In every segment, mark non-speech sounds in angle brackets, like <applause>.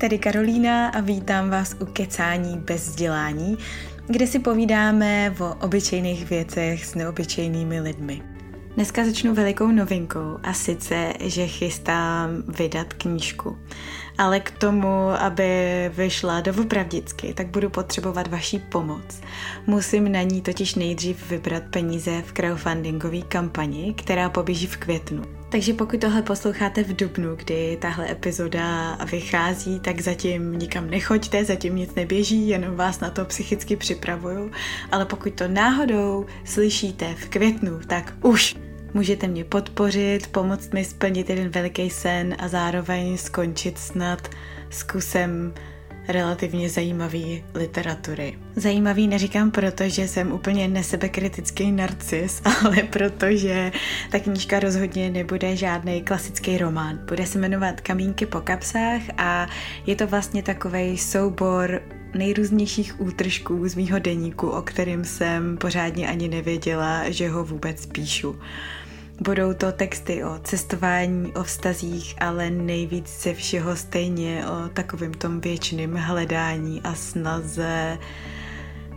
Tady Karolína a vítám vás u Kecání bez vzdělání, kde si povídáme o obyčejných věcech s neobyčejnými lidmi. Dneska začnu velikou novinkou a sice, že chystám vydat knížku. Ale k tomu, aby vyšla doopravdicky, tak budu potřebovat vaší pomoc. Musím na ní totiž nejdřív vybrat peníze v crowdfundingové kampani, která poběží v květnu. Takže pokud tohle posloucháte v dubnu, kdy tahle epizoda vychází, tak zatím nikam nechoďte, zatím nic neběží, jenom vás na to psychicky připravuju. Ale pokud to náhodou slyšíte v květnu, tak už můžete mě podpořit, pomoct mi splnit jeden veliký sen a zároveň skončit snad s kusem relativně zajímavý literatury. Zajímavý neříkám proto, že jsem úplně nesebekritický narcis, <laughs> ale protože ta knížka rozhodně nebude žádný klasický román. Bude se jmenovat Kamínky po kapsách a je to vlastně takový soubor nejrůznějších útržků z mýho deníku, o kterém jsem pořádně ani nevěděla, že ho vůbec píšu. Budou to texty o cestování, o vztazích, ale nejvíc ze všeho stejně o takovém tom věčném hledání a snaze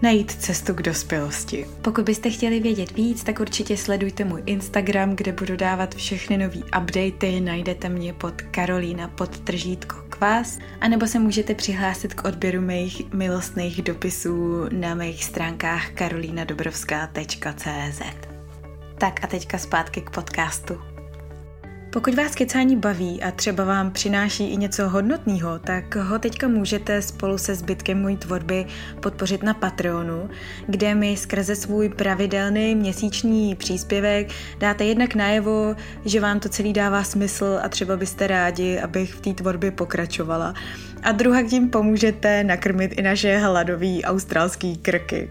najít cestu k dospělosti. Pokud byste chtěli vědět víc, tak určitě sledujte můj Instagram, kde budu dávat všechny nové updaty. Najdete mě pod Karolína pod tržítko kvás, anebo se můžete přihlásit k odběru mých milostných dopisů na mých stránkách karolínadobrovská.cz. Tak a teďka zpátky k podcastu. Pokud vás kecání baví a třeba vám přináší i něco hodnotného, tak ho teďka můžete spolu se zbytkem mojí tvorby podpořit na Patreonu, kde mi skrze svůj pravidelný měsíční příspěvek dáte jednak najevo, že vám to celý dává smysl a třeba byste rádi, abych v té tvorbě pokračovala. A druhá tím pomůžete nakrmit i naše hladové australské krky.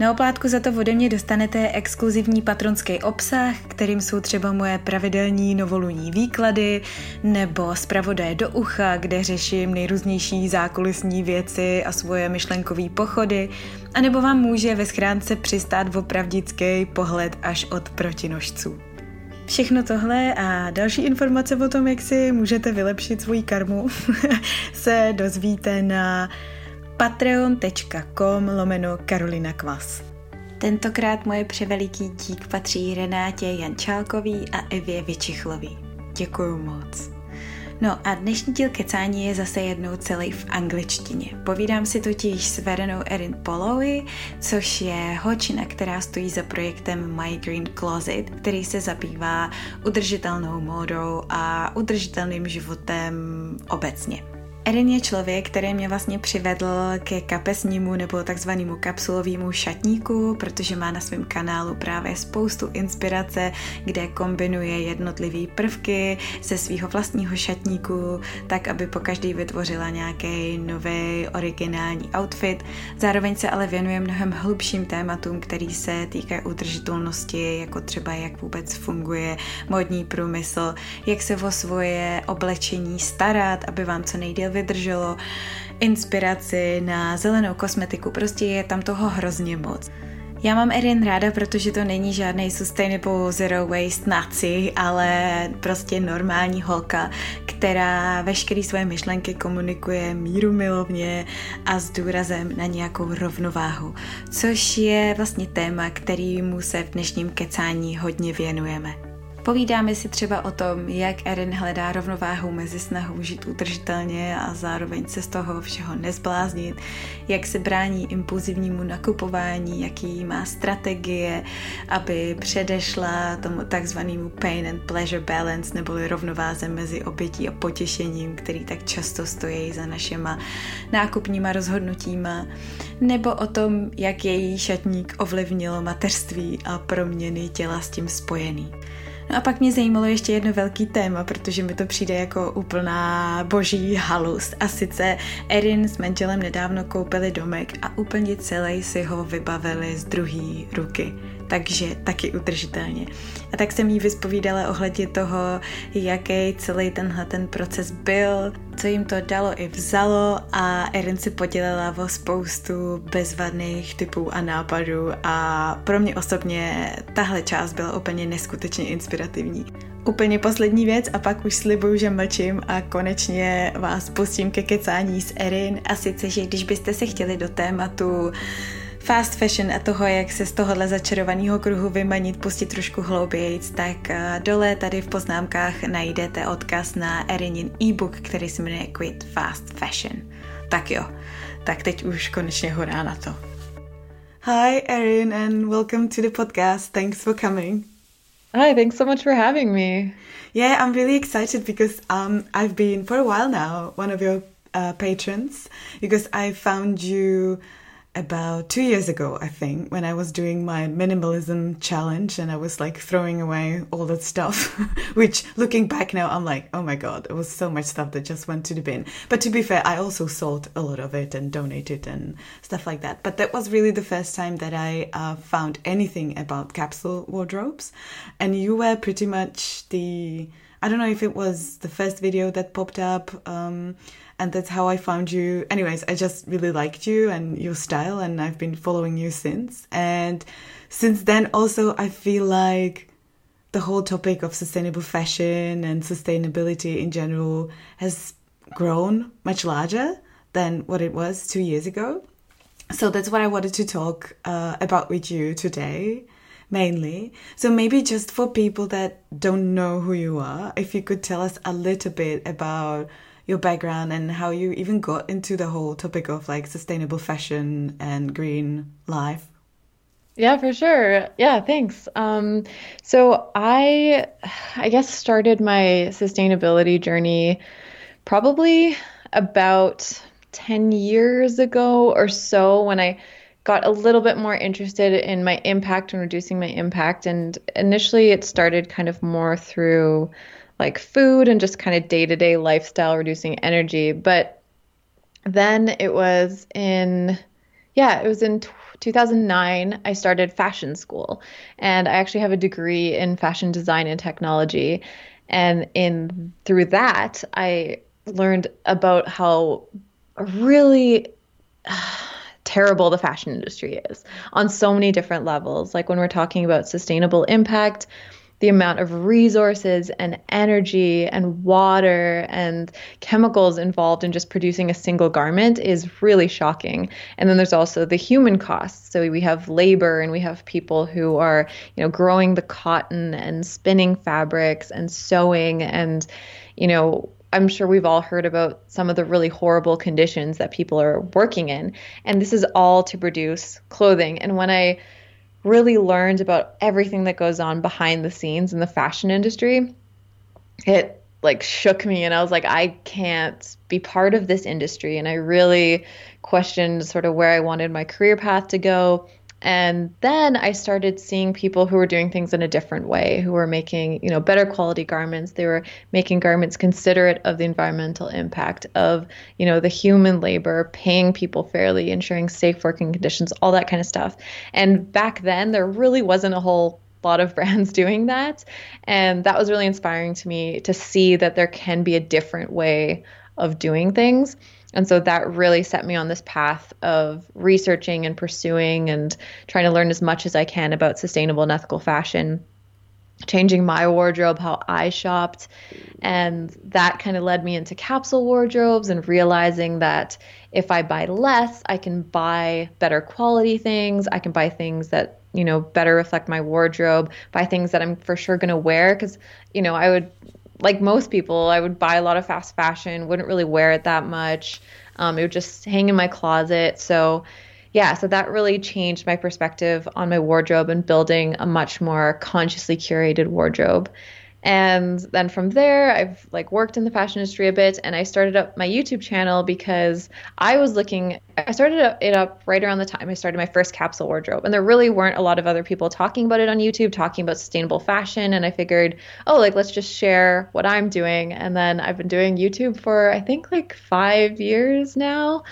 Na oplátku za to ode mě dostanete exkluzivní patronský obsah, kterým jsou třeba moje pravidelní novoluní výklady nebo zpravodaje do ucha, kde řeším nejrůznější zákulisní věci a svoje myšlenkové pochody, anebo vám může ve schránce přistát opravdický pohled až od protinožců. Všechno tohle a další informace o tom, jak si můžete vylepšit svoji karmu, <laughs> se dozvíte na patreon.com lomeno Karolina Kvas. Tentokrát moje převeliký dík patří Renátě Jančálkový a Evě Vyčichlový. Děkuju moc. No a dnešní díl kecání je zase jednou celý v angličtině. Povídám si totiž s Verenou Erin Polowy, což je holčina, která stojí za projektem My Green Closet, který se zabývá udržitelnou módou a udržitelným životem obecně. Erin je člověk, který mě vlastně přivedl ke kapesnímu nebo takzvanému kapsulovému šatníku, protože má na svém kanálu právě spoustu inspirace, kde kombinuje jednotlivé prvky ze svého vlastního šatníku, tak aby po každý vytvořila nějaký nový originální outfit. Zároveň se ale věnuje mnohem hlubším tématům, který se týká udržitelnosti, jako třeba jak vůbec funguje modní průmysl, jak se o svoje oblečení starat, aby vám co nejdéle vydrželo, inspiraci na zelenou kosmetiku, prostě je tam toho hrozně moc. Já mám Erin ráda, protože to není žádný sustainable zero waste naci, ale prostě normální holka, která veškeré svoje myšlenky komunikuje míru milovně a s důrazem na nějakou rovnováhu, což je vlastně téma, kterýmu se v dnešním kecání hodně věnujeme. Povídáme si třeba o tom, jak Erin hledá rovnováhu mezi snahou žít udržitelně a zároveň se z toho všeho nezbláznit, jak se brání impulzivnímu nakupování, jaký má strategie, aby předešla tomu takzvanému pain and pleasure balance, neboli rovnováze mezi obětí a potěšením, který tak často stojí za našima nákupníma rozhodnutíma, nebo o tom, jak její šatník ovlivnilo mateřství a proměny těla s tím spojený. No a pak mě zajímalo ještě jedno velký téma, protože mi to přijde jako úplná boží halus. A sice Erin s manželem nedávno koupili domek a úplně celý si ho vybavili z druhé ruky takže taky udržitelně. A tak jsem jí vyspovídala ohledně toho, jaký celý tenhle ten proces byl, co jim to dalo i vzalo a Erin si podělila o spoustu bezvadných typů a nápadů a pro mě osobně tahle část byla úplně neskutečně inspirativní. úplně poslední věc a pak už slibuju, že mlčím a konečně vás pustím ke kecání s Erin a sice, že když byste se chtěli do tématu fast fashion a toho, jak se z tohohle začarovaného kruhu vymanit, pustit trošku hlouběji, tak eh, dole tady v poznámkách najdete odkaz na Erinin e-book, který se jmenuje Quit Fast Fashion. Tak jo, tak teď už konečně horá na to. Hi Erin and welcome to the podcast. Thanks for coming. Hi, thanks so much for having me. Yeah, I'm really excited because um, I've been for a while now one of your uh, patrons because I found you about two years ago, I think, when I was doing my minimalism challenge and I was like throwing away all that stuff, <laughs> which looking back now, I'm like, oh my God, it was so much stuff that just went to the bin. But to be fair, I also sold a lot of it and donated and stuff like that. But that was really the first time that I uh, found anything about capsule wardrobes. And you were pretty much the, I don't know if it was the first video that popped up. Um, and that's how I found you. Anyways, I just really liked you and your style, and I've been following you since. And since then, also, I feel like the whole topic of sustainable fashion and sustainability in general has grown much larger than what it was two years ago. So that's what I wanted to talk uh, about with you today mainly. So maybe just for people that don't know who you are, if you could tell us a little bit about your background and how you even got into the whole topic of like sustainable fashion and green life. Yeah, for sure. Yeah, thanks. Um, so I, I guess, started my sustainability journey probably about 10 years ago or so when I got a little bit more interested in my impact and reducing my impact. And initially, it started kind of more through like food and just kind of day to day lifestyle, reducing energy. But then it was in, yeah, it was in 2009, I started fashion school. And I actually have a degree in fashion design and technology. And in through that, I learned about how really uh, <sighs> terrible the fashion industry is on so many different levels. Like when we're talking about sustainable impact, the amount of resources and energy and water and chemicals involved in just producing a single garment is really shocking. And then there's also the human costs. So we have labor and we have people who are, you know, growing the cotton and spinning fabrics and sewing and, you know, I'm sure we've all heard about some of the really horrible conditions that people are working in. And this is all to produce clothing. And when I really learned about everything that goes on behind the scenes in the fashion industry, it like shook me and I was like, I can't be part of this industry. And I really questioned sort of where I wanted my career path to go. And then I started seeing people who were doing things in a different way, who were making, you know, better quality garments. They were making garments considerate of the environmental impact of, you know, the human labor, paying people fairly, ensuring safe working conditions, all that kind of stuff. And back then there really wasn't a whole lot of <laughs> brands doing that. And that was really inspiring to me to see that there can be a different way of doing things. And so that really set me on this path of researching and pursuing and trying to learn as much as I can about sustainable and ethical fashion, changing my wardrobe, how I shopped. And that kind of led me into capsule wardrobes and realizing that if I buy less, I can buy better quality things. I can buy things that, you know, better reflect my wardrobe, buy things that I'm for sure going to wear. Cause, you know, I would like most people, I would buy a lot of fast fashion, wouldn't really wear it that much. Um, it would just hang in my closet. So, yeah, so that really changed my perspective on my wardrobe and building a much more consciously curated wardrobe. And then from there, I've like worked in the fashion industry a bit, and I started up my YouTube channel because I was looking. I started it up right around the time I started my first capsule wardrobe, and there really weren't a lot of other people talking about it on YouTube, talking about sustainable fashion. And I figured, oh, like let's just share what I'm doing. And then I've been doing YouTube for I think like five years now,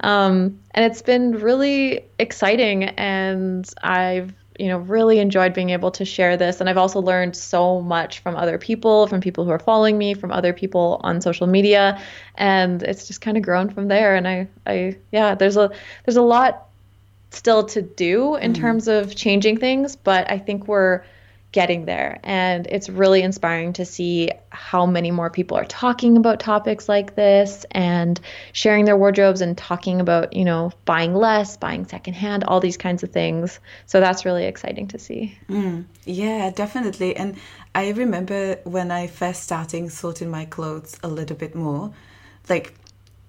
um, and it's been really exciting. And I've you know really enjoyed being able to share this. And i've also learned so much from other people from people who are following me from other people on social media. And it's just kind of grown from there. And i i yeah there's a there's a lot still to do in mm. terms of changing things. But i think we're getting there. And it's really inspiring to see how many more people are talking about topics like this and sharing their wardrobes and talking about, you know, buying less, buying secondhand, all these kinds of things. So that's really exciting to see. Mm, yeah, definitely. And I remember when I first starting sorting my clothes a little bit more, like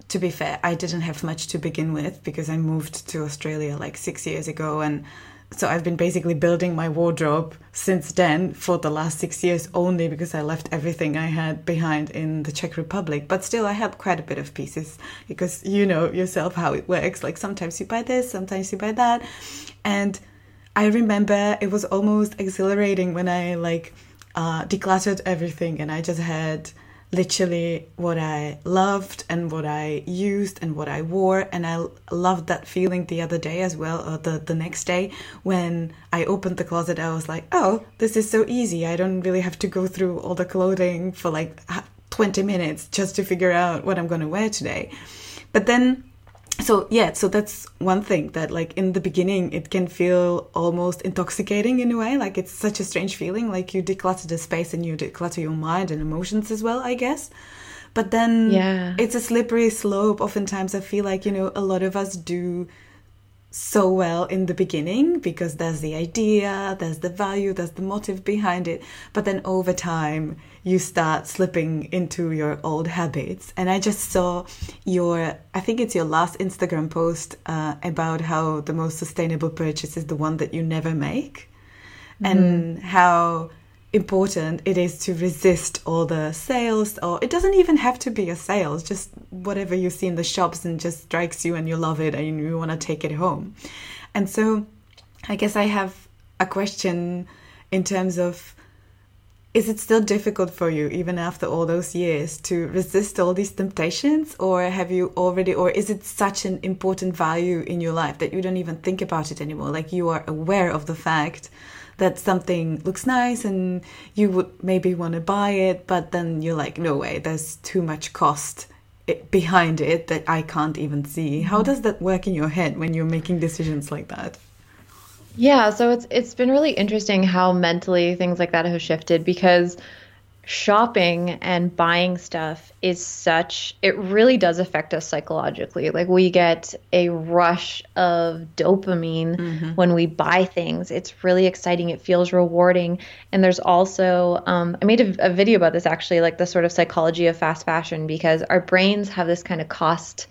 to be fair, I didn't have much to begin with because I moved to Australia like six years ago and so I've been basically building my wardrobe since then for the last six years only because I left everything I had behind in the Czech Republic. But still, I had quite a bit of pieces because you know yourself how it works. Like sometimes you buy this, sometimes you buy that. And I remember it was almost exhilarating when I like uh, decluttered everything and I just had literally what I loved and what I used and what I wore. And I loved that feeling the other day as well, or the, the next day when I opened the closet. I was like, oh, this is so easy. I don't really have to go through all the clothing for like 20 minutes just to figure out what I'm going to wear today. But then so yeah so that's one thing that like in the beginning it can feel almost intoxicating in a way. Like it's such a strange feeling. Like you declutter the space and you declutter your mind and emotions as well i guess. But then yeah. it's a slippery slope. Oftentimes i feel like you know a lot of us do so well in the beginning because there's the idea, there's the value, there's the motive behind it. But then over time, you start slipping into your old habits. And I just saw your, I think it's your last Instagram post uh, about how the most sustainable purchase is the one that you never make. Mm-hmm. And how important it is to resist all the sales or it doesn't even have to be a sale just whatever you see in the shops and just strikes you and you love it and you want to take it home. And so i guess i have a question in terms of is it still difficult for you even after all those years to resist all these temptations? Or have you already or is it such an important value in your life that you don't even think about it anymore? Like you are aware of the fact that something looks nice and you would maybe want to buy it, but then you're like, no way, there's too much cost behind it that I can't even see. How mm-hmm. does that work in your head when you're making decisions like that? Yeah, so it's it's been really interesting how mentally things like that have shifted because shopping and buying stuff is such it really does affect us psychologically. Like we get a rush of dopamine mm-hmm. when we buy things. It's really exciting. It feels rewarding. And there's also um, i made a, a video about this actually like the sort of psychology of fast fashion because our brains have this kind of cost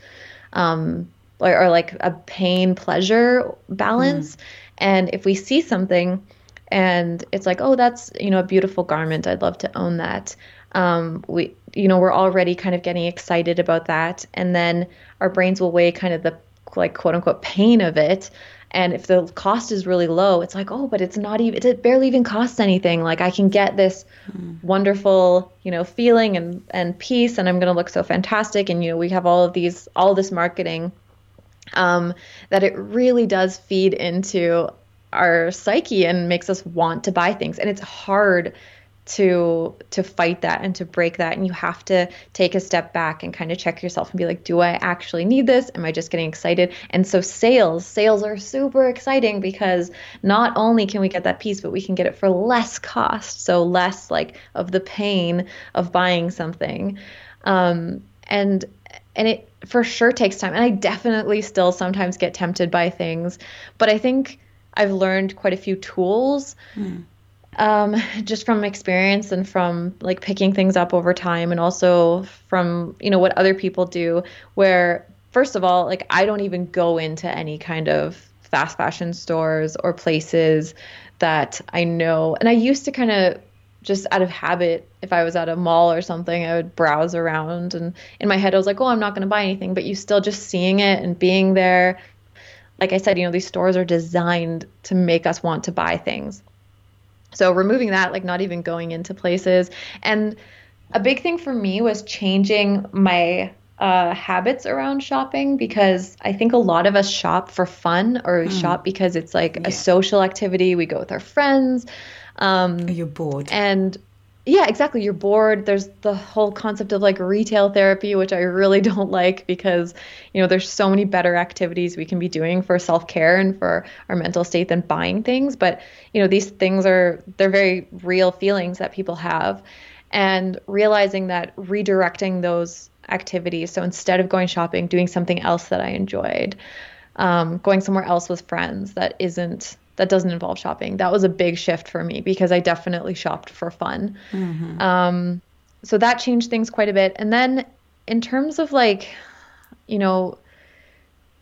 um, or, or like a pain pleasure balance. Mm. and if we see something and it's like oh that's you know a beautiful garment. I'd love to own that. Um, we you know we're already kind of getting excited about that. And then our brains will weigh kind of the like quote unquote pain of it. And if the cost is really low it's like oh but it's not even it barely even costs anything. Like i can get this mm. wonderful you know feeling and and peace and i'm going to look so fantastic. And you know we have all of these all this marketing um, that it really does feed into our psyche and makes us want to buy things. And it's hard to to fight that and to break that. And you have to take a step back and kind of check yourself and be like do i actually need this? Am i just getting excited? And so sales sales are super exciting because not only can we get that piece but we can get it for less cost. So less like of the pain of buying something. Um, and and it for sure takes time. And i definitely still sometimes get tempted by things. But i think I've learned quite a few tools. Mm. Um, <laughs> just from experience and from like picking things up over time and also from you know what other people do where first of all like i don't even go into any kind of fast fashion stores or places that i know and i used to kind of just out of habit if i was at a mall or something i would browse around and in my head i was like oh i'm not going to buy anything but you still just seeing it and being there like I said, you know, these stores are designed to make us want to buy things. So removing that, like not even going into places. And a big thing for me was changing my uh, habits around shopping because I think a lot of us shop for fun or we mm. shop because it's like yeah. a social activity. We go with our friends. Um, You're bored. And yeah, exactly. You're bored. There's the whole concept of like retail therapy, which I really <laughs> don't like because, you know, there's so many better activities we can be doing for self-care and for our mental state than buying things. But, you know, these things are they're very real feelings that people have. And realizing that redirecting those activities, so instead of going shopping, doing something else that I enjoyed, um, going somewhere else with friends that isn't that doesn't involve shopping. That was a big shift for me because I definitely shopped for fun. Mm-hmm. Um, so that changed things quite a bit. And then in terms of like, you know,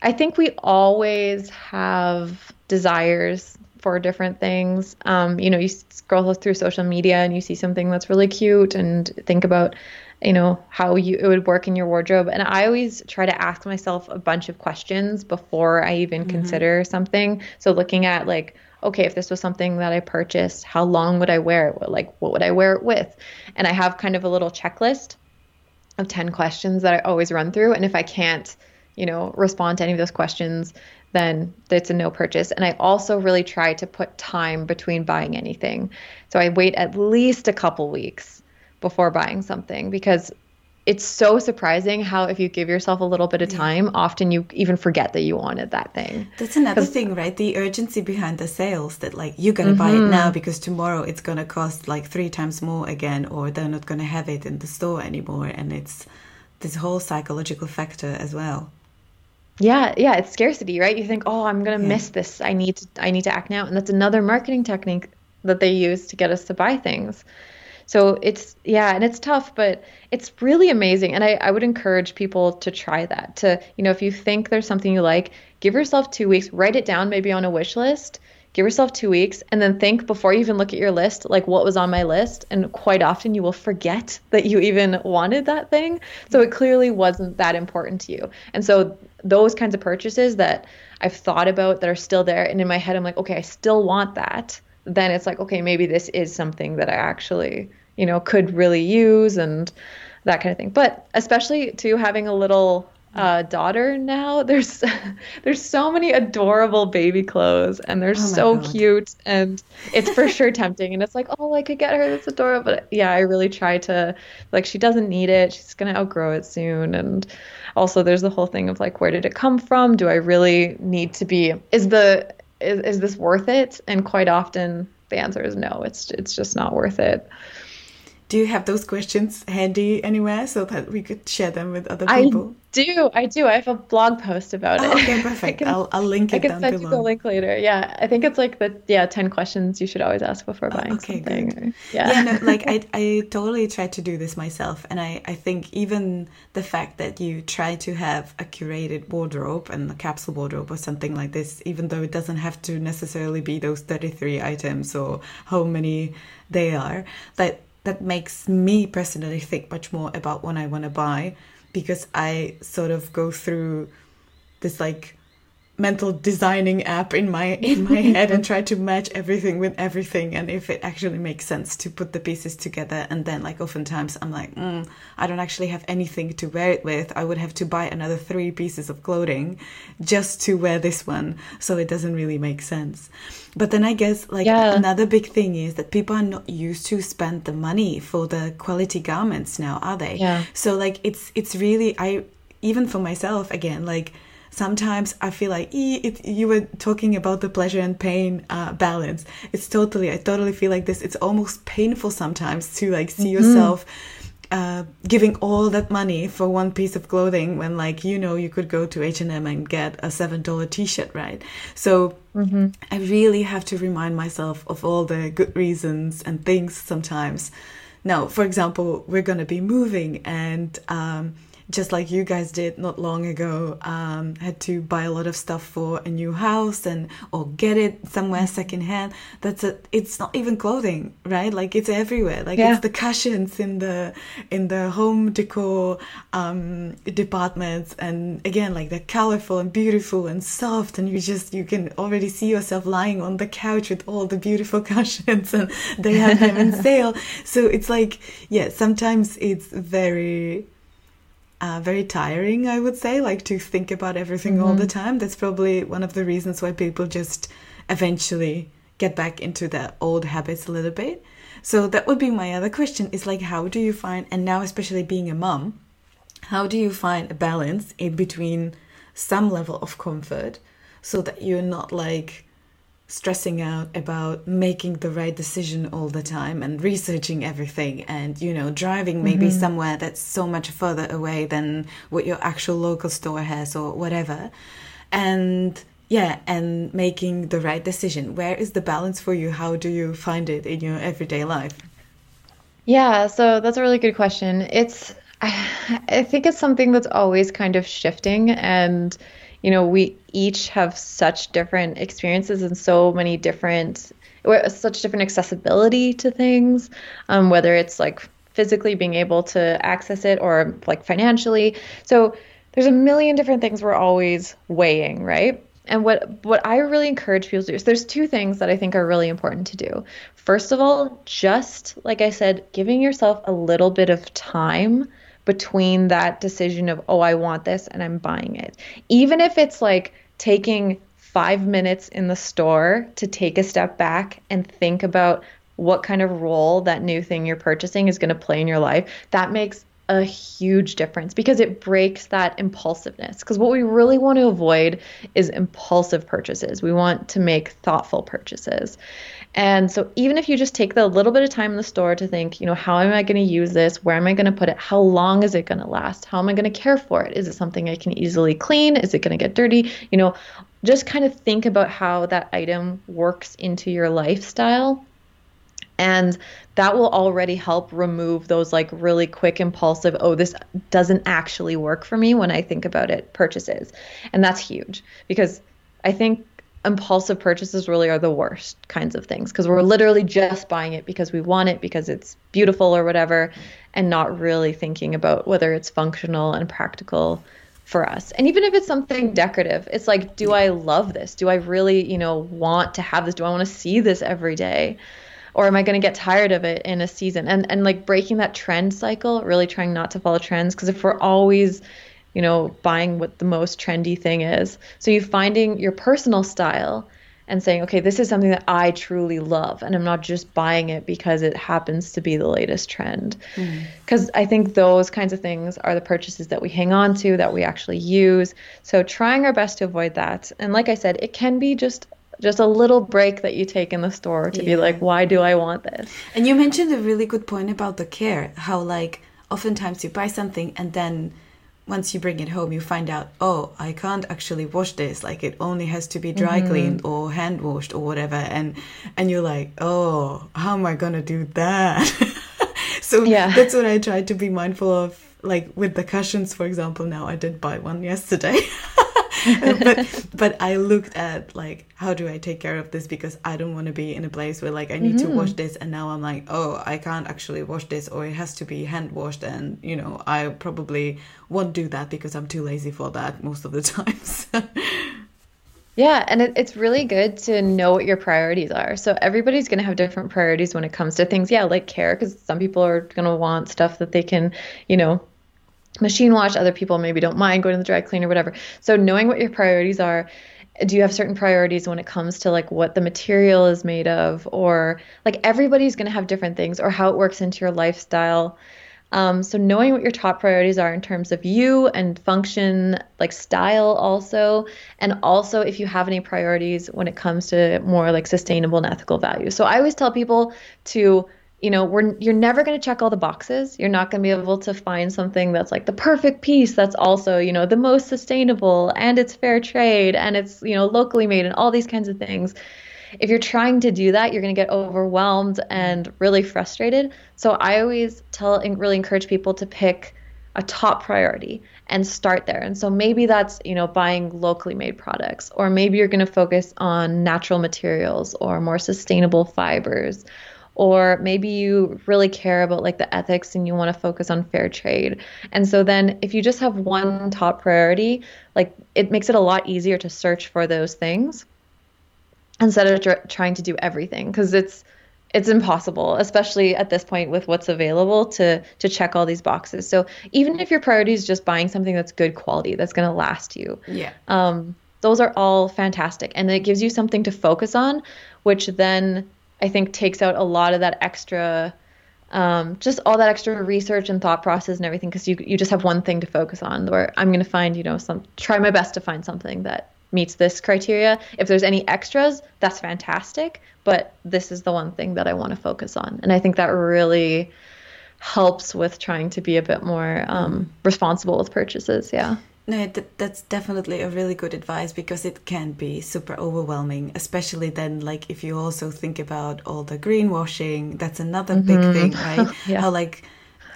I think we always have desires for different things. Um, you know, you scroll through social media and you see something that's really cute and think about you know how you it would work in your wardrobe and i always try to ask myself a bunch of questions before i even mm-hmm. consider something so looking at like okay if this was something that i purchased how long would i wear it like what would i wear it with and i have kind of a little checklist of 10 questions that i always run through and if i can't you know respond to any of those questions then it's a no purchase. And I also really try to put time between buying anything. So I wait at least a couple weeks before buying something because it's so surprising how if you give yourself a little bit of time, yeah. often you even forget that you wanted that thing. That's another thing, right? The urgency behind the sales that like you're gonna mm-hmm. buy it mm-hmm. now because tomorrow it's gonna cost like three times more again, or they're not gonna have it in the store anymore, and it's this whole psychological factor as well. Yeah, yeah, it's scarcity, right? You think, oh, I'm gonna yeah. miss this. I need to, I need to act now, and that's another marketing technique that they use to get us to buy things. So it's, yeah, and it's tough, but it's really amazing. And I, I would encourage people to try that. To, you know, if you think there's something you like, give yourself two weeks, write it down maybe on a wish list give yourself two weeks and then think before you even look at your list like what was on my list and quite often you will forget <laughs> that you even wanted that thing so it clearly wasn't that important to you and so those kinds of purchases that i've thought about that are still there and in my head i'm like okay i still want that then it's like okay maybe this is something that i actually you know, could really use and that kind of thing. But especially to having a little uh, daughter now, <laughs> there's there's so many adorable baby clothes and they're oh so God. cute and it's for sure <laughs> tempting. And it's like, oh, I could get her this adorable. But yeah, I really try to like she doesn't need it. She's gonna outgrow it soon. And also there's the whole thing of like, where did it come from? Do I really need to be? Is the is, is this worth it? And quite often the answer is no. It's it's just not worth it. Do you have those questions handy anywhere so that we could share them with other people? I do. I do. I have a blog post about oh, it. <laughs> Okay, perfect. can, I'll, I'll link it I can send below. you the link later. Yeah, I think it's like the yeah ten questions you should always ask before oh, buying oh, okay, something. Good. yeah, yeah. No, like I <laughs> I totally try to do this myself, and I I think even the fact that you try to have a curated wardrobe and a capsule wardrobe or something like this, even though it doesn't have to necessarily be those thirty three items or how many they are, that that makes me personally think much more about what I want to buy because I sort of go through this like mental designing app in my in my <laughs> head and try to match everything with everything and if it actually makes sense to put the pieces together and then like oftentimes i'm like mm, i don't actually have anything to wear it with i would have to buy another three pieces of clothing just to wear this one so it doesn't really make sense but then i guess like yeah. another big thing is that people are not used to spend the money for the quality garments now are they yeah. so like it's it's really i even for myself again like sometimes I feel like it, you were talking about the pleasure and pain uh, balance. It's totally, I totally feel like this. It's almost painful sometimes to like see mm-hmm. yourself uh, giving all that money for one piece of clothing when like you know you could go to H&M and get a seven dollar t-shirt right so mm-hmm. I really have to remind myself of all the good reasons and things sometimes now for example we're gonna be moving and um, just like you guys did not long ago, um, had to buy a lot of stuff for a new house and or get it somewhere secondhand. That's a. It's not even clothing, right? Like it's everywhere. Like yeah. it's the cushions in the in the home decor um, departments, and again, like they're colorful and beautiful and soft, and you just you can already see yourself lying on the couch with all the beautiful <laughs> cushions, and they have them in <laughs> sale. So it's like, yeah, sometimes it's very uh, very tiring, I would say, like to think about everything mm-hmm. all the mm-hmm. time. That's probably one of the reasons why people just eventually get back into the old habits a little bit. So that would be my other question is like how do you find and now especially being a mom, how do you find a balance in between some level of comfort so that you're not like stressing out about making the right decision all the time and researching everything and you know driving maybe mm-hmm. somewhere that's so much further away than what your actual local store has or whatever. And yeah and making the right decision. Where is the balance for you? How do you find it in your everyday life? Yeah so that's a really good question. It's <sighs> I think it's something that's always kind of shifting and you know we each have such different experiences and so many different such different accessibility to things um, whether it's like physically being able to access it or like financially so there's a million different things we're always weighing right and what what I really encourage people to do is there's two things that I think are really important to do. First of all, just like I said, giving yourself a little bit of time between that decision of, oh, I want this and I'm buying it. Even if it's like taking five minutes in the store to take a step back and think about what kind of role that new thing you're purchasing is going to play in your life, that makes a huge difference because it breaks that impulsiveness. Because what we really want to avoid is impulsive purchases. We want to make thoughtful purchases. And so even if you just take the little bit of time in the store to think, you know, how am I going to use this? Where am I going to put it? How long is it going to last? How am I going to care for it? Is it something I can easily clean? Is it going to get dirty? You know, just kind of think about how that item works into your lifestyle. And that will already help remove those like really quick impulsive, oh, this doesn't actually work for me when I think about it purchases. And that's huge because I think impulsive purchases really are the worst kinds of things because we're literally just buying it because we want it because it's beautiful or whatever and not really thinking about whether it's functional and practical for us. And even if it's something decorative, it's like do I love this? Do I really, you know, want to have this? Do I want to see this every day? Or am I going to get tired of it in a season? And and like breaking that trend cycle, really trying not to follow trends because if we're always you know, buying what the most trendy thing is. So you finding your personal style and saying, okay, this is something that I truly love, and I'm not just buying it because it happens to be the latest trend. Because mm. I think those kinds of things are the purchases that we hang on to, that we actually use. So trying our best to avoid that. And like I said, it can be just just a little break that you take in the store to yeah. be like, why do I want this? And you mentioned a really good point about the care, how like oftentimes you buy something and then once you bring it home, you find out, oh, I can't actually wash this. Like it only has to be dry mm-hmm. cleaned or hand washed or whatever. And and you're like, oh, how am I gonna do that? <laughs> so yeah. that's what I try to be mindful of. Like with the cushions, for example. Now I did buy one yesterday. <laughs> <laughs> but but I looked at like how do I take care of this because I don't want to be in a place where like I need mm-hmm. to wash this and now I'm like oh I can't actually wash this or it has to be hand washed and you know I probably won't do that because I'm too lazy for that most of the <laughs> times. Yeah, and it, it's really good to know what your priorities are. So everybody's going to have different priorities when it comes to things. Yeah, like care, because some people are going to want stuff that they can, you know, machine wash. Other people maybe don't mind going to the dry cleaner, whatever. So knowing what your priorities are. Do you have certain priorities when it comes to like what the material is made of, or like everybody's going to have different things, or how it works into your lifestyle? Um, so knowing what your top priorities are in terms of you and function, like style also, and also if you have any priorities when it comes to more like sustainable and ethical values. So I always tell people to you know, we're you're never going to check all the boxes. You're not going to be able to find something that's like the perfect piece that's also, you know, the most sustainable and it's fair trade and it's, you know, locally made and all these kinds of things. If you're trying to do that, you're going to get overwhelmed and really frustrated. So I always tell and really encourage people to pick a top priority and start there. And so maybe that's, you know, buying locally made products or maybe you're going to focus on natural materials or more sustainable fibers or maybe you really care about like the ethics and you want to focus on fair trade. And so then if you just have one top priority, like it makes it a lot easier to search for those things instead of tr- trying to do everything because it's it's impossible especially at this point with what's available to to check all these boxes so even if your priority is just buying something that's good quality that's going to last you yeah um those are all fantastic. And it gives you something to focus on, which then I think takes out a lot of that extra um, just all that extra research and thought process and everything because you you just have one thing to focus on where I'm going to find you know some try my best to find something that meets this criteria. If there's any extras that's fantastic but this is the one thing that I want to focus on. And I think that really helps with trying to be a bit more um, responsible with purchases yeah no, that, that's definitely a really good advice because it can be super overwhelming, especially then, like, if you also think about all the greenwashing, that's another mm-hmm. big thing, right? <laughs> yeah. How, like,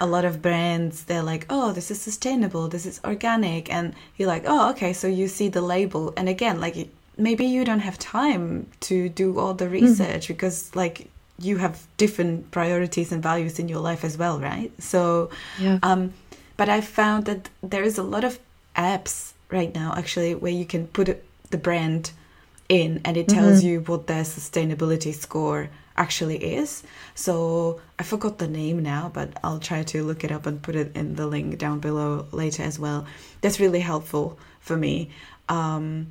a lot of brands, they're like, oh, this is sustainable, this is organic. And you're like, oh, okay, so you see the label. And again, like, maybe you don't have time to do all the mm-hmm. research mm-hmm. because, like, you have different priorities and values in your life as well, right? So, yeah. um, but I found that there is a lot of apps right now actually where you can put the brand in and it tells mm-hmm. you what their sustainability score actually is. So I forgot the name now, but I'll try to look it up and put it in the link down below later as well. That's really helpful for me. Um,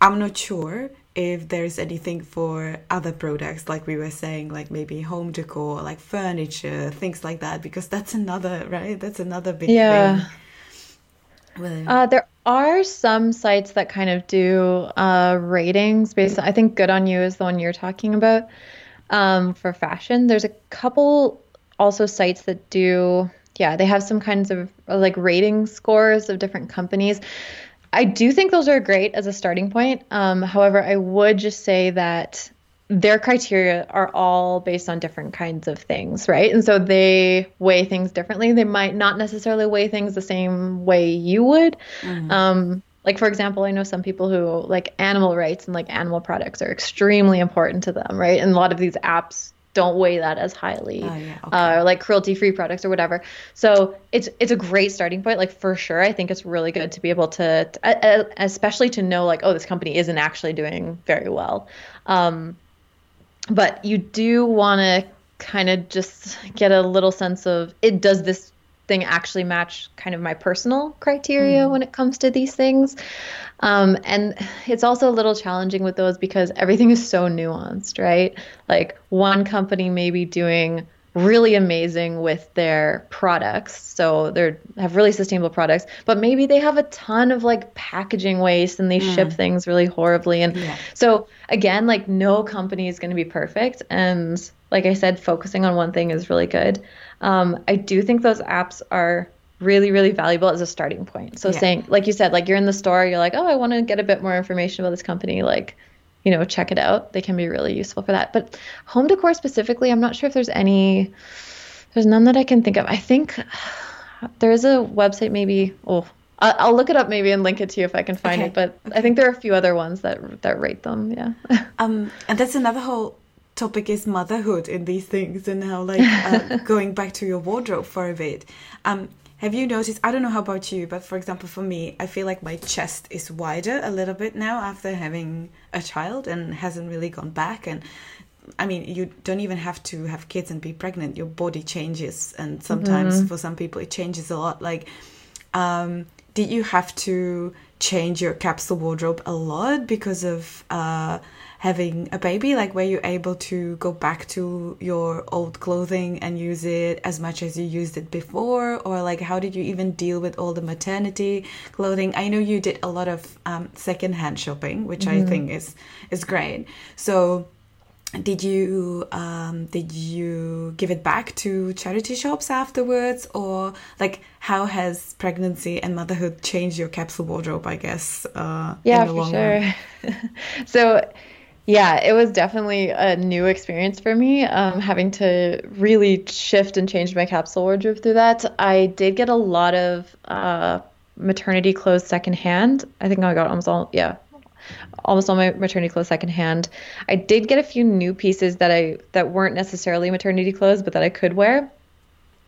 I'm not sure if there's anything for other products, like we were saying, like maybe home decor, like furniture, things like that, because that's another, right? That's another big yeah. thing uh, there are some sites that kind of do uh, ratings based. On, I think Good on You is the one you're talking about um, for fashion. There's a couple also sites that do. Yeah, they have some kinds of like rating scores of different companies. I do think those are great as a starting point. Um, however, I would just say that their criteria are all based on different kinds of things, right? And so they weigh things differently. They might not necessarily weigh things the same way you would. Mm-hmm. Um, like for example, I know some people who like animal rights and like animal products are extremely important to them, right? And a lot of these apps don't weigh that as highly, oh, yeah. okay. uh, like cruelty-free products or whatever. So it's it's a great starting point. Like for sure, I think it's really good to be able to, to especially to know like, oh, this company isn't actually doing very well. Um, but you do want to kind of just get a little sense of it does this thing actually match kind of my personal criteria mm. when it comes to these things um, and it's also a little challenging with those because everything is so nuanced right like one company may be doing really amazing with their products. So they have really sustainable products, but maybe they have a ton of like packaging waste and they mm. ship things really horribly. And yeah. so again, like no company is going to be perfect. And like I said, focusing on one thing is really good. Um, I do think those apps are really really valuable as a starting point so yeah. saying like you said like you're in the store you're like oh i want to get a bit more information about this company like you know, check it out. They can be really useful for that. But home decor specifically, I'm not sure if there's any, there's none that I can think of. I think there is a website, maybe, oh, I'll look it up maybe and link it to you if I can find okay. it. But. I think there are a few other ones that that rate them. Yeah. <laughs> um, and that's another whole topic is motherhood in these things and how like uh, <laughs> going back to your wardrobe for a bit. Um, have you noticed? I don't know how about you, but for example, for me, I feel like my chest is wider a little bit now after having a child and hasn't really gone back. And I mean, you don't even have to have kids and be pregnant. Your body changes, and sometimes mm-hmm. for some people, it changes a lot. Like, um, did you have to change your capsule wardrobe a lot because of? Uh, having a baby? Like, were you able to go back to your old clothing and use it as much as you used it before? Or, like, how did you even deal with all the maternity clothing? I know you did a lot of um, secondhand shopping, which mm-hmm. I think is, is great. So, did you um, did you give it back to charity shops afterwards or like how has pregnancy and motherhood changed your capsule wardrobe i guess uh, yeah for sure <laughs> so yeah, it was definitely a new experience for me, um, having to really shift and change my capsule wardrobe through that. I did get a lot of uh, maternity clothes secondhand. I think I got almost all, yeah, almost all my maternity clothes secondhand. I did get a few new pieces that I that weren't necessarily maternity clothes, but that I could wear.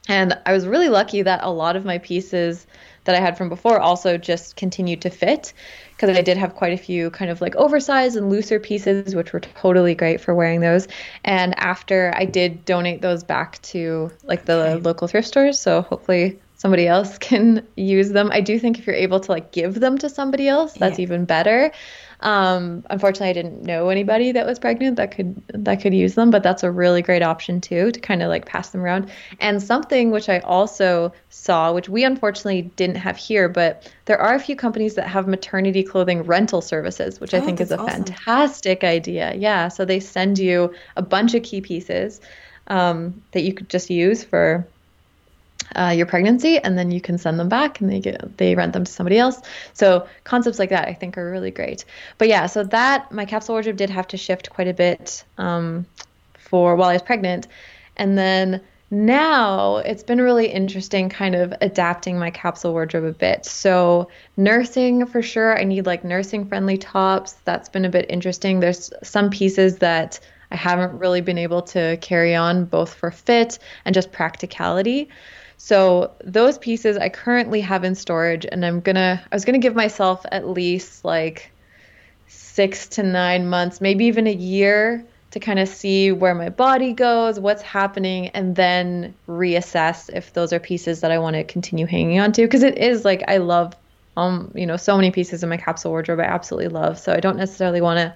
And I was really lucky that a lot of my pieces that I had from before also just continued to fit because I did have quite a few kind of like oversized and looser pieces, which were totally great for wearing those. And after I did donate those back to like the okay. local thrift stores, so hopefully somebody else <laughs> can use them. I do think if you're able to like give them to somebody else, that's yeah. even better. Um, unfortunately, I didn't know anybody that was pregnant that could that could use them, but that's a really great option too to kind of like pass them around. And something which I also saw, which we unfortunately didn't have here, but there are a few companies that have maternity clothing rental services, which oh, I think is a awesome. fantastic idea. Yeah, so they send you a bunch of key pieces um, that you could just use for uh, your pregnancy and then you can send them back and they get they rent them to somebody else. So concepts like that i think are really great. But yeah so that my capsule wardrobe did have to shift quite a bit um, for while i was pregnant. And then now it's been really interesting kind of adapting my capsule wardrobe a bit. So nursing for sure i need like nursing friendly tops. That's been a bit interesting. There's some pieces that i haven't really been able to carry on both for fit and just practicality so those pieces I currently have in storage and I'm gonna I was gonna give myself at least like six to nine months, maybe even a year to kind of see where my body goes, what's happening, and then reassess if those are pieces that I want to continue hanging on to. Because it is like I love um, you know, so many pieces in my capsule wardrobe I absolutely love. So I don't necessarily want to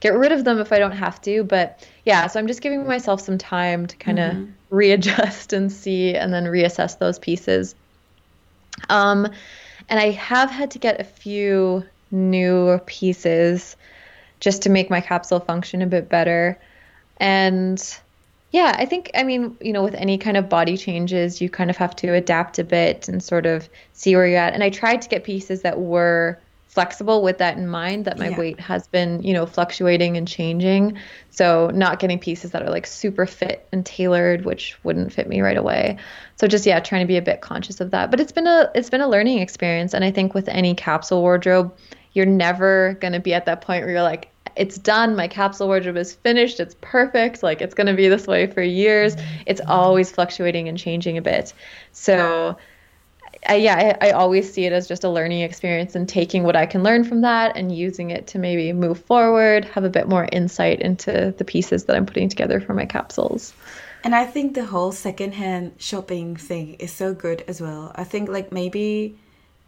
get rid of them if I don't have to. But yeah, so I'm just giving myself some time to kind of mm-hmm. readjust <laughs> and see and then reassess those pieces. Um, and I have had to get a few new pieces just to make my capsule function a bit better. And yeah, I think, I mean, you know, with any kind of body changes, you kind of have to adapt a bit and sort of see where you're at. And I tried to get pieces that were flexible with that in mind that my yeah. weight has been, you know, fluctuating and changing. So not getting pieces that are like super fit and tailored, which wouldn't fit me right away. So just yeah, trying to be a bit conscious of that. But it's been a it's been a learning experience. And I think with any capsule wardrobe, you're never gonna be at that point where you're like, it's done. My capsule wardrobe is finished. It's perfect. Like it's going to be this way for years. Mm-hmm. It's always fluctuating and changing a bit. So I, yeah, I, I, always see it as just a learning experience and taking what I can learn from that and using it to maybe move forward, have a bit more insight into the pieces that I'm putting together for my capsules. And I think the whole secondhand shopping thing is so good as well. I think like maybe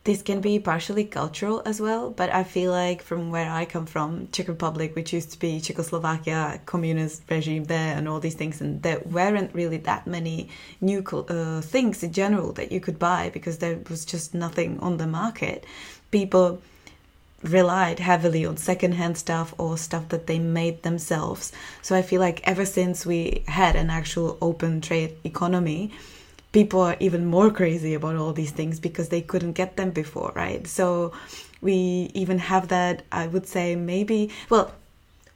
this can be partially cultural as well, but I feel like from where I come from, Czech Republic, which used to be Czechoslovakia, communist regime there, and all these things, and there weren't really that many new uh, things in general that you could buy because there was just nothing on the market. People relied heavily on secondhand stuff or stuff that they made themselves. So I feel like ever since we had an actual open trade economy, people are even more crazy about all these things because they couldn't get them before, right? So we even have that, I would say, maybe, well,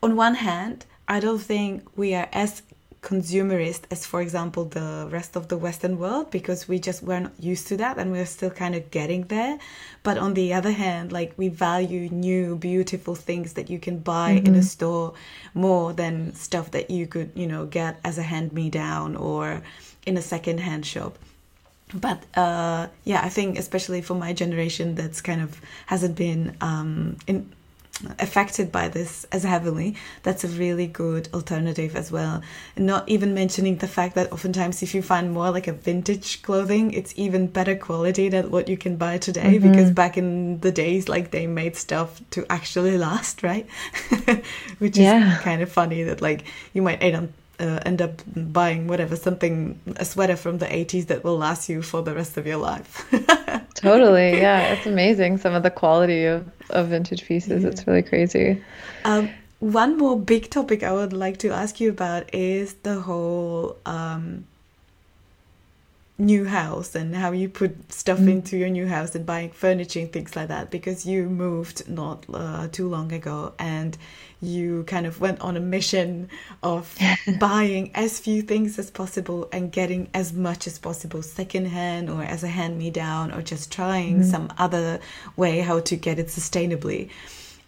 on one hand, I don't think we are as consumerist as for example the rest of the western world because we just weren't used to that and we're still kind of getting there but on the other hand like we value new beautiful things that you can buy mm-hmm. in a mm-hmm. store more than stuff that you could you know get as a hand me down or in a second-hand shop but uh, yeah, I think especially for my generation, that's kind of hasn't been um, in, affected by this as heavily. That's a really good alternative as well. And not even mentioning the fact that oftentimes if you find more like a vintage clothing, it's even better quality than what you can buy today. Mm-hmm. Because back in the days, like they made stuff to actually last, right? <laughs> Which yeah. is kind of funny that like you might end up uh, end up buying whatever something a sweater from the 80s that will last you for the rest of your life <laughs> totally yeah it's amazing some of the quality of, of vintage pieces yeah. it's really crazy um, one more big topic i would like to ask you about is the whole um, new house and how you put stuff mm. into your new house and buying furniture and things like that because you moved not uh, too long ago and you kind of went on a mission of <laughs> buying as few things as possible and getting as much as possible secondhand or as a hand me down or just trying mm. some other way how to get it sustainably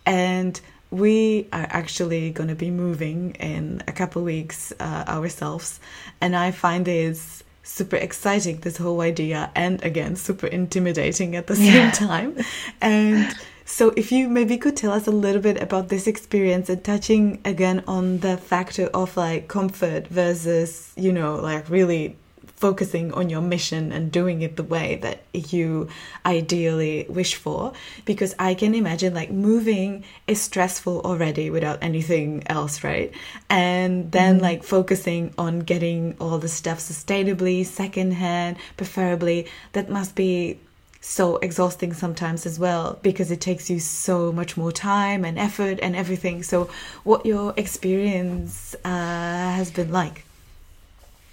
and we are actually going to be moving in a couple weeks uh, ourselves and i find this super exciting this whole idea and again super intimidating at the same yeah. time and so if you maybe could tell us a little bit about this experience and touching again on the factor of like comfort versus you know like really focusing on your mission and doing it the way that you ideally wish for because i can imagine like moving is stressful already without anything else right and then mm-hmm. like focusing on getting all the stuff sustainably secondhand preferably that must be so exhausting sometimes as well because it takes you so much more time and effort and everything so what your experience uh, has been like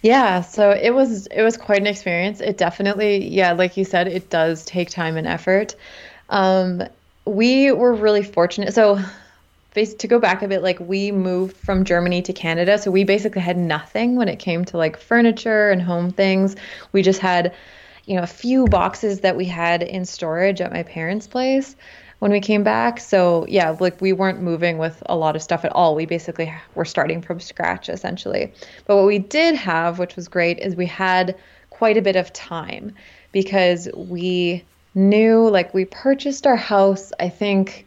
yeah, so it was it was quite an experience. It definitely, yeah, like you said, it does take time and effort. Um, we were really fortunate. So, to go back a bit, like we moved from Germany to Canada, so we basically had nothing when it came to like furniture and home things. We just had, you know, a few boxes that we had in storage at my parents' place when we came back. So yeah, like we weren't moving with a lot of stuff at all. We basically were starting from scratch essentially. But what we did have, which was great, is we had quite a bit of time because we knew like we purchased our house, I think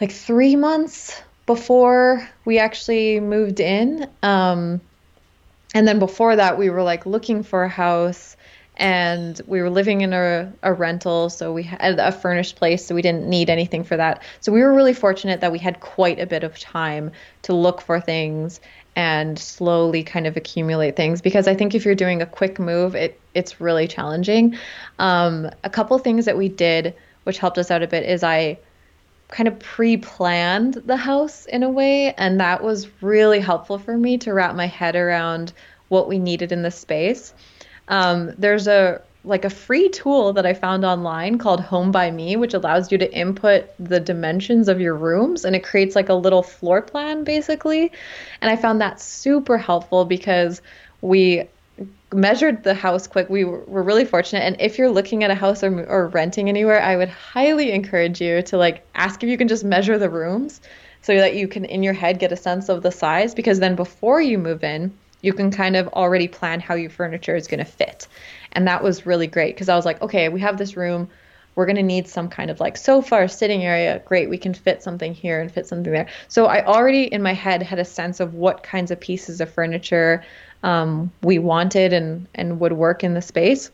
like three months before we actually moved in. Um, and then before that, we were like looking for a house and we were living in a, a rental so we had a furnished place so we didn't need anything for that. So we were really fortunate that we had quite a bit of time to look for things and slowly kind of accumulate things because i think if you're doing a quick move it it's really challenging. Um, a couple things that we did which helped us out a bit is i kind of pre-planned the house in a way and that was really helpful for me to wrap my head around what we needed in the space um, there's a like a free tool that I found online called Home by Me, which allows you to input the dimensions of your rooms and it creates like a little floor plan basically. And I found that super helpful because we measured the house quick. We were, really fortunate. And if you're looking at a house or, or renting anywhere, I would highly encourage you to like ask if you can just measure the rooms so that you can in your head get a sense of the size because then before you move in, you can kind of already plan how your furniture is going to fit. And that was really great because I was like, okay, we have this room. We're going to need some kind of like sofa or sitting area. Great, we can fit something here and fit something there. So I already in my head had a sense of what kinds of pieces of furniture um, we wanted and, and would work in the space.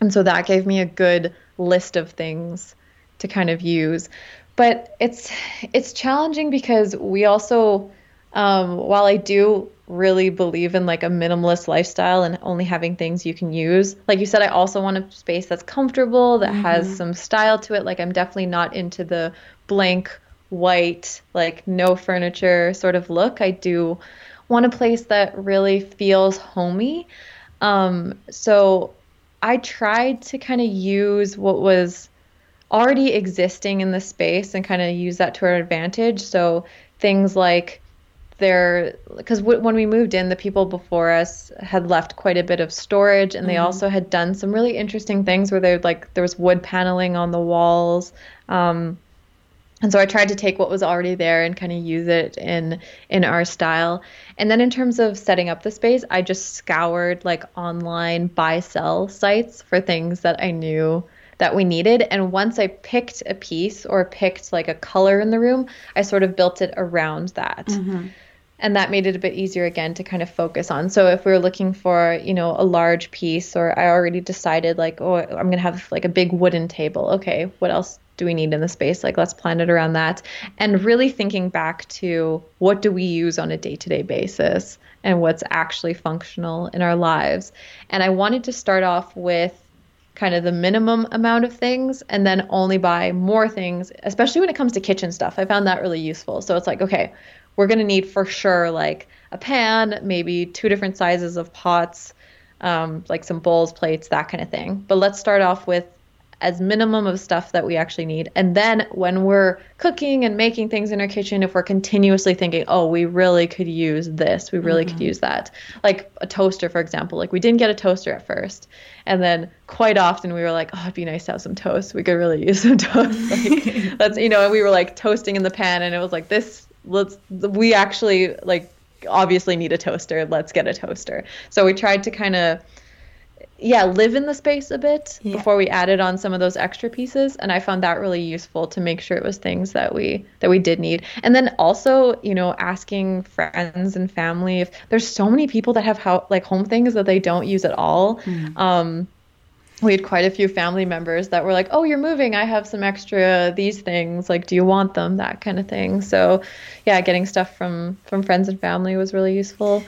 And so that gave me a good list of things to kind of use. But it's it's challenging because we also um, while I do really believe in like a minimalist lifestyle and only having things you can use. Like you said, I also want a space that's comfortable, that mm-hmm. has some style to it. Like I'm definitely not into the blank white, like no furniture sort of look. I do want a place that really feels homey. Um, so I tried to kind of use what was already existing in the space and kind of use that to our advantage. So things like there because w- when we moved in the people before us had left quite a bit of storage and mm-hmm. they also had done some really interesting things where they like there was wood paneling on the walls um, and so I tried to take what was already there and kind of use it in in our style. And then in terms of setting up the space, I just scoured like online buy sell sites for things that I knew that we needed. And once I picked a piece or picked like a color in the room, I sort of built it around that. Mm-hmm and that made it a bit easier again to kind of focus on. So if we are looking for you know a large piece or i already decided like oh i'm going to have like a big wooden table okay what else do we need in the space? Like let's plan it around that. And really thinking back to what do we use on a day-to-day basis and what's actually functional in our lives. And i wanted to start off with kind of the minimum amount of things and then only buy more things especially when it comes to kitchen stuff. I found that really useful. So it's like okay we're going to need for sure like a pan, maybe two different sizes of pots, um, like some bowls, plates, that kind of thing. But let's start off with as minimum of stuff that we actually need. And then when we're cooking and making things in our kitchen, if we're continuously thinking, oh, we really could use this, we really mm-hmm. could use that. Like a toaster, for example. Like we didn't get a toaster at first. And then quite often we were like, oh, it'd be nice to have some toast. We could really use some <laughs> toast. like, <laughs> that's, you know, and we were like toasting in the pan and it was like, this let's we actually like obviously need a toaster let's get a toaster so we tried to kind of yeah, live in the space a bit Yeah. before we added on some of those extra pieces. And I found that really useful to make sure it was things that we that we did need. And then also, you know, asking friends and family if there's so many people that have how like home things that they don't use at all. Um, we had quite a few family members that were like, "Oh, you're moving. I have some extra these things. Like, do you want them?" That kind of thing. So, yeah, getting stuff from from friends and family was really useful.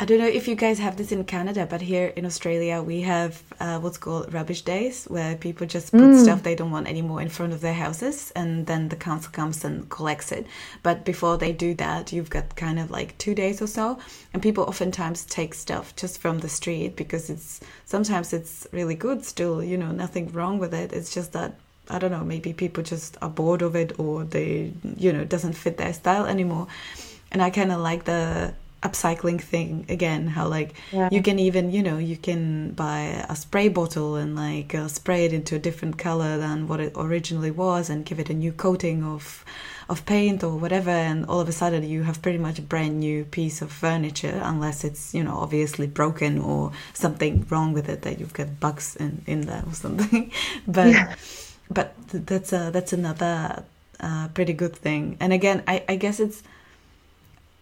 I don't know if you guys have this in Canada, but here in Australia we have uh, what's called rubbish days, where people just put stuff they don't want anymore in front of their houses, and then the council comes and collects it. But before they do that, you've got kind of like two days or so, and people oftentimes take stuff just from the street because it's sometimes it's really good still, you know, nothing wrong with it. It's just that I don't know, maybe people just are bored of it or they, you know, it doesn't fit their style anymore. And I kind of like the upcycling thing again how like Yeah. you can even you know you can buy a spray bottle and like uh, spray it into a different color than what it originally was and give it a new coating of of paint or whatever and all of a sudden you have pretty much a brand new piece of furniture unless it's you know obviously broken or something wrong with it that you've got bugs in in there or something <laughs> but Yeah. but th- that's a that's another uh, pretty good thing and again I, I guess it's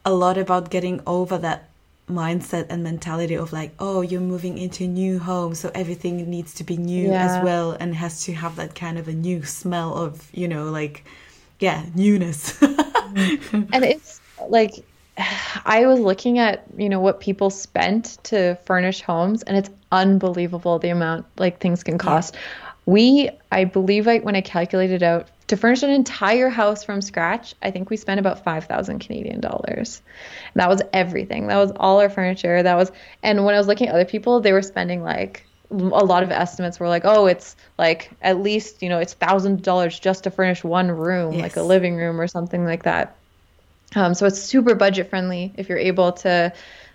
a lot about getting over that mindset and mentality of like oh you're moving into a new home so everything needs to be new Yeah. as well and has to have that kind of a new smell of you know like yeah newness <laughs> and it's like <sighs> I was looking at you know what people spent to furnish homes, and it's unbelievable the amount like things can cost. We, I believe, like when I calculated out to furnish an entire house from scratch, I think we spent about five thousand Canadian dollars. And that was everything. That was all our furniture. That was, and when I was looking at other people, they were spending like a lot of estimates were like, oh, it's like at least you know it's thousand dollars just to furnish one room, like a living room or something like that. Um, so it's super budget friendly if you're able to,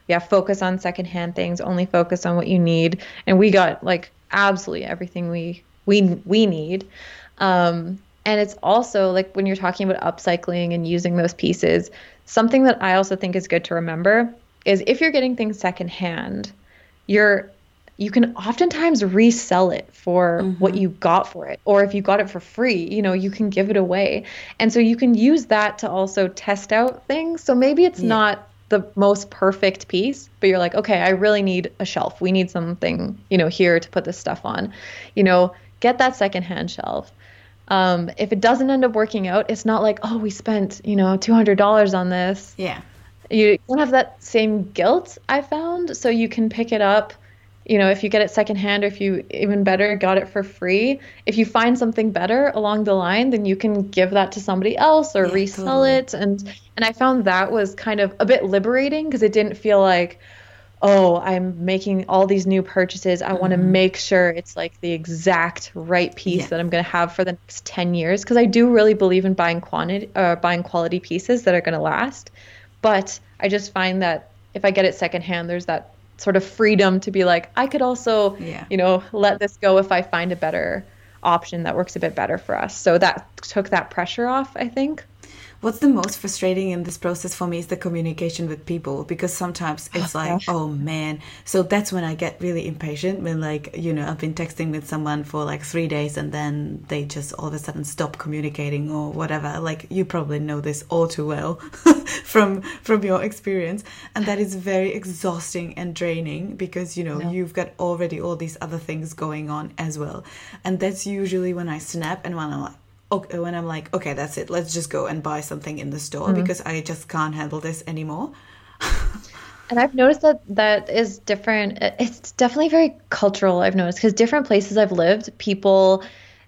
yeah, focus on secondhand things, only focus on what you need. And we got like absolutely everything we we we need. Um, and it's also like when you're talking about upcycling and using those pieces, something that I also think is good to remember is if you're getting things secondhand, you're you can oftentimes resell it for what mm-hmm. you got for it. Or if you got it for free you know you can give it away. And so you can use that to also test out things. So maybe it's not the most perfect piece but you're like okay i really need a shelf. We need something you know here to put this stuff on. You know get that secondhand shelf um, if it doesn't end up working out it's not like oh we spent you know $200 on this yeah you don't have that same guilt I found, so you can pick it up. You know, if you get it secondhand, or if you even better got it for free, if you find something better along the line, then you can give that to somebody else or Yeah, resell totally. it. And and I found that was kind of a bit liberating because it didn't feel like, oh, I'm making all these new purchases. I want to make sure it's like the exact right piece. Yeah. that I'm going to have for the next 10 years because I do really believe in buying quantity uh, buying quality pieces that are going to last. But I just find that if I get it secondhand, there's that sort of freedom to be like, I could also, Yeah. you know, let this go if I find a better option that works a bit better for us. So that took that pressure off, I think. What's the most frustrating in this process for me is the communication with people because sometimes oh, it's like, gosh. oh man. So that's when I get really impatient when, like, you know, I've been texting with someone for like three days and then they just all of a sudden stop communicating or whatever. Like, you probably know this all too well <laughs> from from your experience, and that is very exhausting and draining because you know you've got already all these other things going on as well, and that's usually when I snap and when I'm like okay, when I'm like, okay, that's it. Let's just go and buy something in the store because I just can't handle this anymore. <laughs> And I've noticed that that is different. It's definitely very cultural, I've noticed, because different places I've lived, people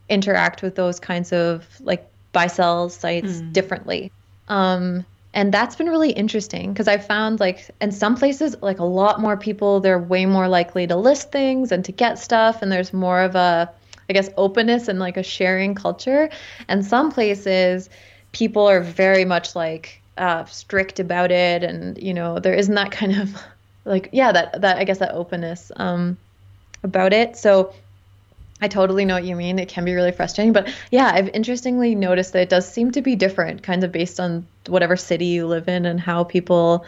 interact with those kinds of like buy sell sites differently. Um, and that's been really interesting because I found like in some places, like a lot more people, they're way more likely to list things and to get stuff. And there's more of a, I guess, openness and like a sharing culture. And some places, people are very much like uh, strict about it. And, you know, there isn't that kind of <laughs> like, yeah, that, that, I guess, that openness um, about it. So, I totally know what you mean. It can be really frustrating, but yeah, I've interestingly noticed that it does seem to be different, kind of based on whatever city you live in and how people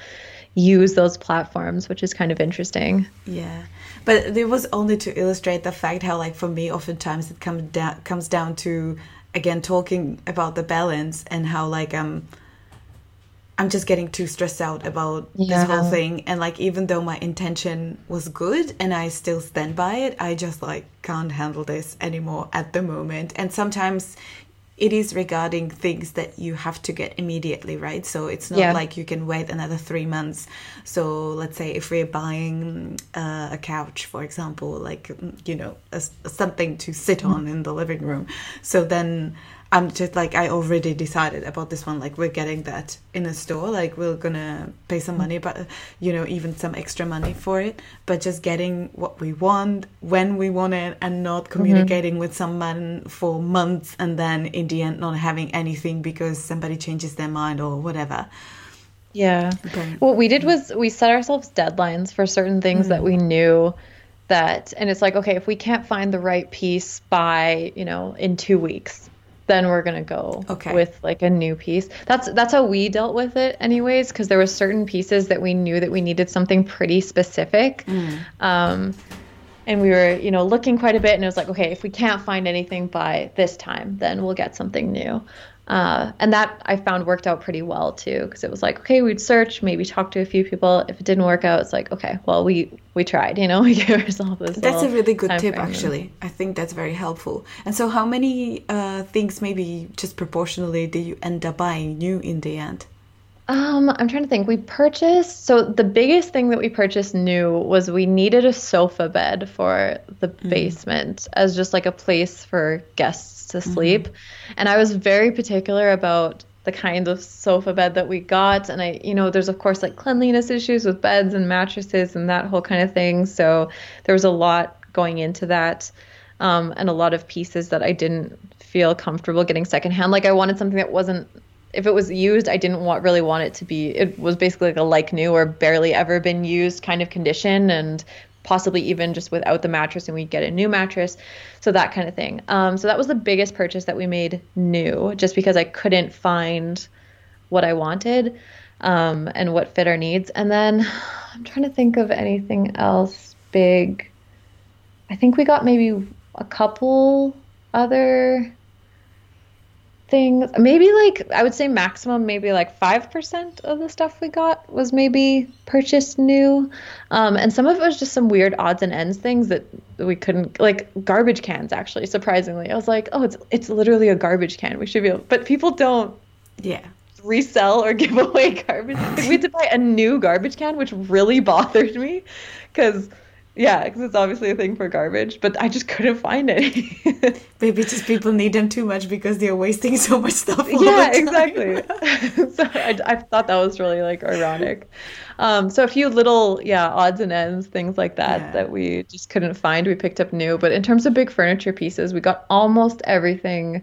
use those platforms, which is kind of interesting. Yeah, but it was only to illustrate the fact how, like, for me, oftentimes it comes down comes down to again talking about the balance and how like um I'm just getting too stressed out about yeah. this whole thing. And like, even though my intention was good and I still stand by it, I just like can't handle this anymore at the moment. And sometimes it is regarding things that you have to get immediately, right? So it's not yeah. like you can wait another three months. So let's say if we're buying uh, a couch, for example, like, you know, a, something to sit on in the living room. So then I'm just like I already decided about this one. Like we're getting that in a store. Like we're gonna pay some money, but you know even some extra money for it. But just getting what we want when we want it, and not mm-hmm. communicating mm-hmm. with someone for months, and then in the end not having anything because somebody changes their mind or whatever. Yeah. What we did was we set ourselves deadlines for certain things mm-hmm. that we knew that and it's like okay if we can't find the right piece by you know in two weeks then we're gonna go okay. with like a new piece. That's that's how we dealt with it, anyways, because there were certain pieces that we knew that we needed something pretty specific. Mm. Um, and we were, you know, looking quite a bit, and it was like, okay, if we can't find anything by this time, then we'll get something new. Uh, and that I found worked out pretty well too, because it was like, okay, we'd search, maybe talk to a few people. If it didn't work out, it's like, okay, well, we we tried, you know, <laughs> we gave ourselves this. That's a really good tip, actually. I think that's very helpful. And so, how many uh, things, maybe just proportionally, did you end up buying new in the end? Um, I'm trying to think. We purchased so the biggest thing that we purchased new was we needed a sofa bed for the mm. basement as just like a place for guests to mm-hmm. sleep. Mm-hmm. And I was very particular about the kind of sofa bed that we got and I you know there's of course like cleanliness issues with beds and mattresses and that whole kind of thing. So there was a lot going into that. Um, and a lot of pieces that I didn't feel comfortable getting secondhand. Like I wanted something that wasn't if it was used, I didn't want really want it to be. It was basically like a like new or barely ever been used kind of condition, and possibly even just without the mattress, and we'd get a new mattress, so that kind of thing. Um, so that was the biggest purchase that we made new, just because I couldn't find what I wanted um, and what fit our needs. And then <sighs> I'm trying to think of anything else big. I think we got maybe a couple other things. Maybe like I would say maximum maybe like 5% of the stuff we got was maybe purchased new. Um, and some of it was just some weird odds and ends things that we couldn't like garbage cans actually surprisingly. I was like, "Oh, it's it's literally a garbage can. We should be able, but people don't yeah resell or <laughs> give away garbage. Like, we had to buy a new garbage can, which really bothered me because yeah, because it's obviously a thing for garbage, but I just couldn't find any. <laughs> Maybe just people need them too much because they're wasting so much stuff. yeah, exactly. <laughs> so I, I thought that was really like ironic. Um, so a few little, yeah, odds and ends, things like that yeah. that we just couldn't find. We picked up new, but in terms of big furniture pieces, we got almost everything.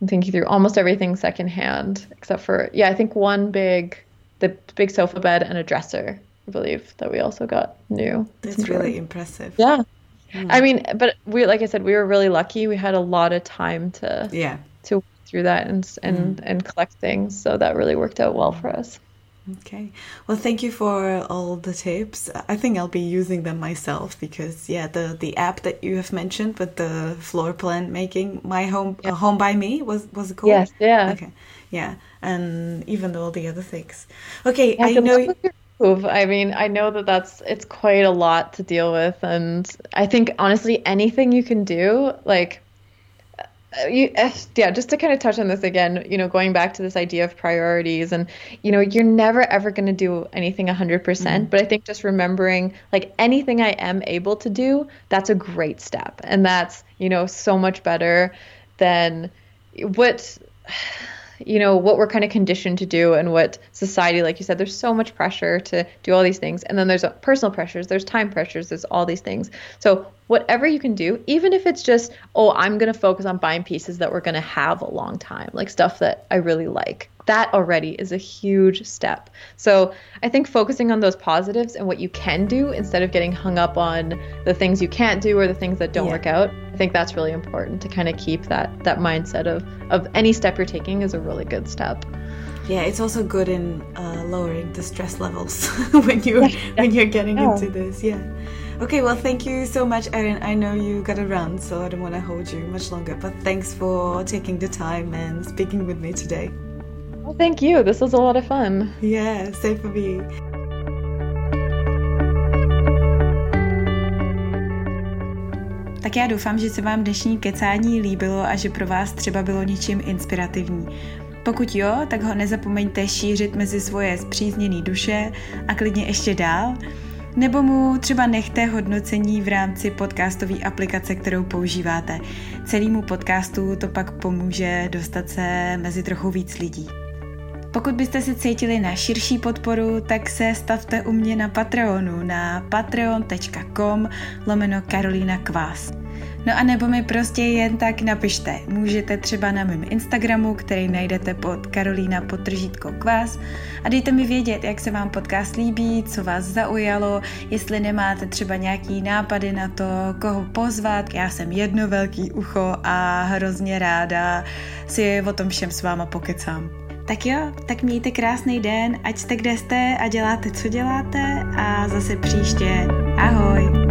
I'm thinking through almost everything secondhand, except for yeah, I think one big, the big sofa bed and a dresser believe that we also got new. That's really impressive. Yeah. Mm. I mean, but we like I said, we were really lucky. We had a lot of time to yeah to through that and and mm. and collect things, so that really worked out well for us. Okay. Well, thank you for all the tips. I think I'll be using them myself because yeah, the the app that you have mentioned with the floor plan making my home yeah. home by me was was cool. Yes. Yeah. Okay. Yeah, and even all the other things. Okay, yeah, I know. I mean, I know that that's it's quite a lot to deal with, and I think honestly, anything you can do, like, uh, you, uh, yeah, just to kind of touch on this again, you know, going back to this idea of priorities, and you know, you're never ever going to do anything 100%, mm-hmm. but I think just remembering, like, anything I am able to do, that's a great step, and that's you know so much better than what you know what we're kind of conditioned to do and what society like you said there's so much pressure to do all these things. And then there's uh, personal pressures there's time pressures there's all these things. So whatever you can do even if it's just oh i'm going to focus on buying pieces that we're going to have a long time like stuff that i really like that already is a huge step. So I think focusing on those positives and what you can do instead of getting hung up on the things you can't do or the things that don't yeah. work out, I think that's really important to kind of keep that that mindset of of any step you're taking is a really good step. Yeah, it's also good in uh, lowering the stress levels <laughs> when you when you're getting yeah. into this. Yeah. Okay, well, thank you so much, Erin. I know you got to run, so I don't want to hold you much longer. But thanks for taking the time and speaking with me today. Well, thank you. This was a lot of fun. Yeah, same for me. Tak já doufám, že se vám dnešní kecání líbilo a že pro vás třeba bylo něčím inspirativní. Pokud jo, tak ho nezapomeňte šířit mezi svoje zpřízněné duše a klidně ještě dál. Nebo mu třeba nechte hodnocení v rámci podcastové aplikace, kterou používáte. Celému podcastu to pak pomůže dostat se mezi trochu víc lidí. Pokud byste si cítili na širší podporu, tak se stavte u mě na Patreonu na patreon.com lomeno Karolina Kvás. No a nebo mi prostě jen tak napište. Můžete třeba na mém Instagramu, který najdete pod Karolína potržítko kvás a dejte mi vědět, jak se vám podcast líbí, co vás zaujalo, jestli nemáte třeba nějaký nápady na to, koho pozvat. Já jsem jedno velký ucho a hrozně ráda si o tom všem s váma pokecám. Tak jo, tak mějte krásný den, ať jste kde jste a děláte, co děláte a zase příště. Ahoj!